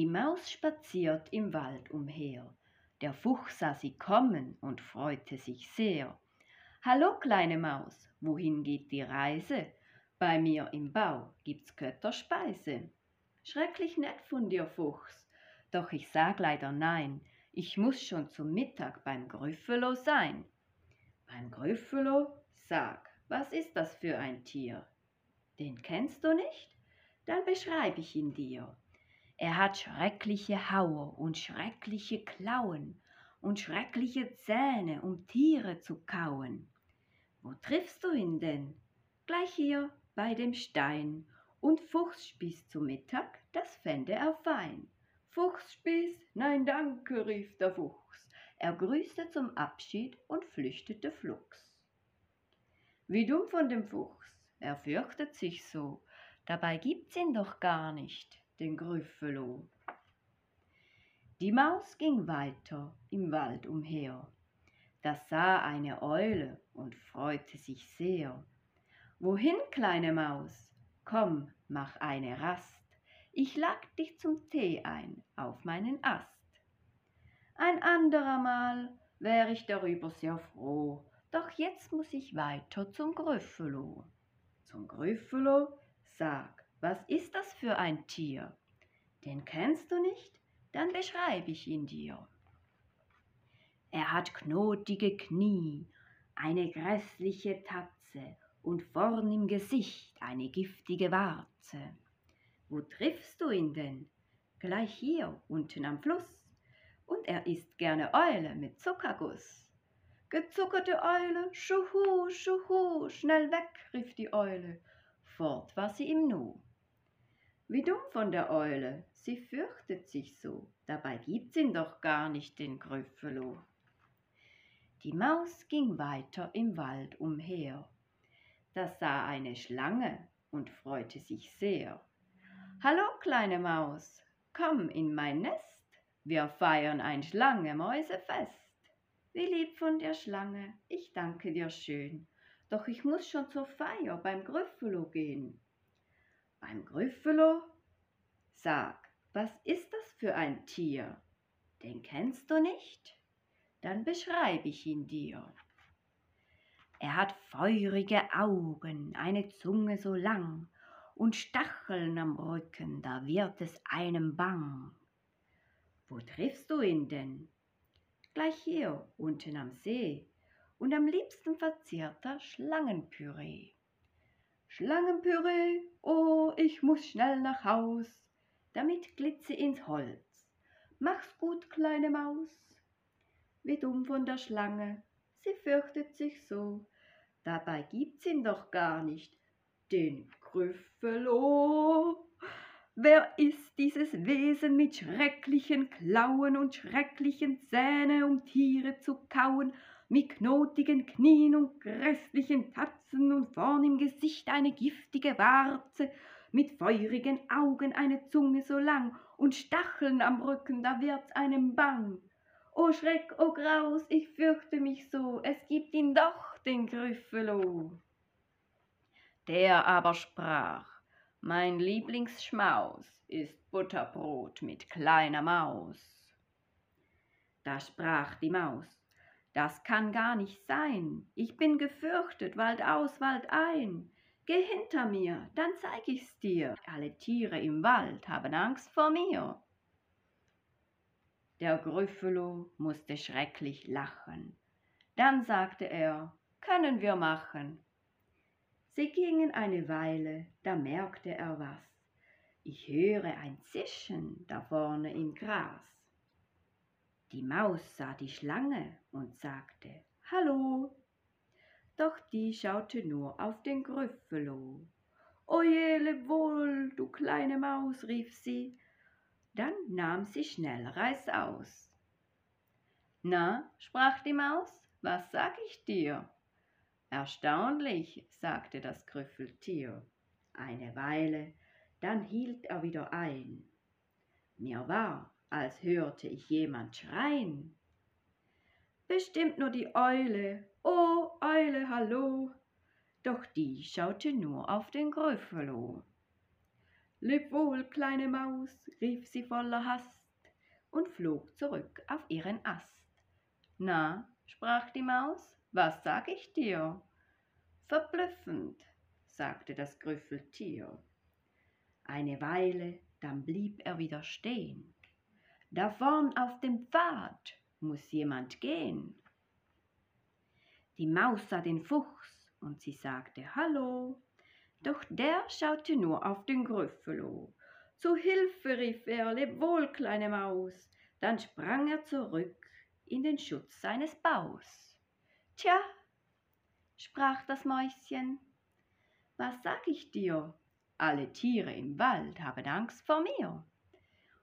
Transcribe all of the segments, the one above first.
Die Maus spaziert im Wald umher. Der Fuchs sah sie kommen und freute sich sehr. Hallo, kleine Maus, wohin geht die Reise? Bei mir im Bau gibt's Götterspeise. Schrecklich nett von dir, Fuchs, doch ich sag leider nein, ich muss schon zum Mittag beim Grüffelo sein. Beim Grüffelo? Sag, was ist das für ein Tier? Den kennst du nicht? Dann beschreib ich ihn dir. Er hat schreckliche Haue und schreckliche Klauen und schreckliche Zähne, um Tiere zu kauen. Wo triffst du ihn denn? Gleich hier bei dem Stein. Und Fuchsspieß zu Mittag, das fände er fein. Fuchsspieß, nein danke, rief der Fuchs. Er grüßte zum Abschied und flüchtete flugs. Wie dumm von dem Fuchs, er fürchtet sich so, dabei gibt's ihn doch gar nicht den Grüffelo. Die Maus ging weiter im Wald umher. Da sah eine Eule und freute sich sehr. Wohin, kleine Maus? Komm, mach eine Rast. Ich lag dich zum Tee ein auf meinen Ast. Ein anderer Mal wär ich darüber sehr froh, doch jetzt muss ich weiter zum Grüffelo. Zum Grüffelo? Sag, was ist das für ein Tier? Den kennst du nicht? Dann beschreib ich ihn dir. Er hat knotige Knie, eine grässliche Tatze und vorn im Gesicht eine giftige Warze. Wo triffst du ihn denn? Gleich hier unten am Fluss. Und er isst gerne Eule mit Zuckerguss. Gezuckerte Eule, schuhu, schuhu, schnell weg, rief die Eule. Fort war sie im Nu. Wie dumm von der Eule, sie fürchtet sich so, dabei gibt's ihn doch gar nicht, den Grüffelo. Die Maus ging weiter im Wald umher. Da sah eine Schlange und freute sich sehr. Hallo, kleine Maus, komm in mein Nest, wir feiern ein Schlange-Mäusefest. Wie lieb von der Schlange, ich danke dir schön, doch ich muss schon zur Feier beim Grüffelo gehen. Beim Grüffelo? Sag, was ist das für ein Tier? Den kennst du nicht? Dann beschreib ich ihn dir. Er hat feurige Augen, eine Zunge so lang und Stacheln am Rücken, da wird es einem bang. Wo triffst du ihn denn? Gleich hier unten am See und am liebsten verzehrt er Schlangenpüree. Schlangenpüree, oh, ich muss schnell nach Haus, damit glitze ins Holz. Mach's gut, kleine Maus. Wie dumm von der Schlange, sie fürchtet sich so, dabei gibt's ihn doch gar nicht, den Grüffelo. Wer ist dieses Wesen mit schrecklichen Klauen und schrecklichen Zähne, um Tiere zu kauen, mit knotigen Knien und grässlichen Tatzen und vorn im Gesicht eine giftige Warze, mit feurigen Augen eine Zunge so lang und Stacheln am Rücken, da wird's einem bang. O Schreck, o Graus, ich fürchte mich so, es gibt ihn doch, den Grüffelo. Der aber sprach, mein Lieblingsschmaus ist Butterbrot mit kleiner Maus. Da sprach die Maus, das kann gar nicht sein. Ich bin gefürchtet, Wald aus, Wald ein. Geh hinter mir, dann zeig ich's dir. Alle Tiere im Wald haben Angst vor mir. Der Grüffelo musste schrecklich lachen. Dann sagte er, können wir machen. Sie gingen eine Weile, da merkte er was. Ich höre ein Zischen da vorne im Gras. Die Maus sah die Schlange und sagte Hallo. Doch die schaute nur auf den Grüffelo. Oje, leb wohl, du kleine Maus, rief sie. Dann nahm sie schnell Reißaus. Na, sprach die Maus, was sag ich dir? Erstaunlich, sagte das Grüffeltier. Eine Weile, dann hielt er wieder ein. Mir war, als hörte ich jemand schreien. Bestimmt nur die Eule, oh Eule, hallo, doch die schaute nur auf den Grüffelo. Leb wohl, kleine Maus, rief sie voller Hast und flog zurück auf ihren Ast. Na, sprach die Maus, was sag ich dir? Verblüffend, sagte das Grüffeltier. Eine Weile, dann blieb er wieder stehen. Da vorn auf dem Pfad muss jemand gehen. Die Maus sah den Fuchs und sie sagte Hallo, doch der schaute nur auf den Grüffelo. Zu Hilfe rief er, leb wohl, kleine Maus, dann sprang er zurück in den Schutz seines Baus. Tja, sprach das Mäuschen, was sag ich dir? Alle Tiere im Wald haben Angst vor mir.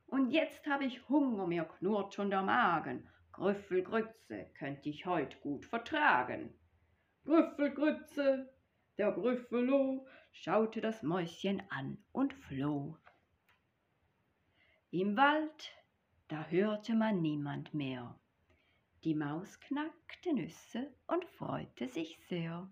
Und jetzt hab ich Hunger, mir knurrt schon der Magen. Grüffelgrütze könnt ich heut gut vertragen. Grüffelgrütze, der Grüffelo, schaute das Mäuschen an und floh. Im Wald, da hörte man niemand mehr. Die Maus knackte Nüsse und freute sich sehr.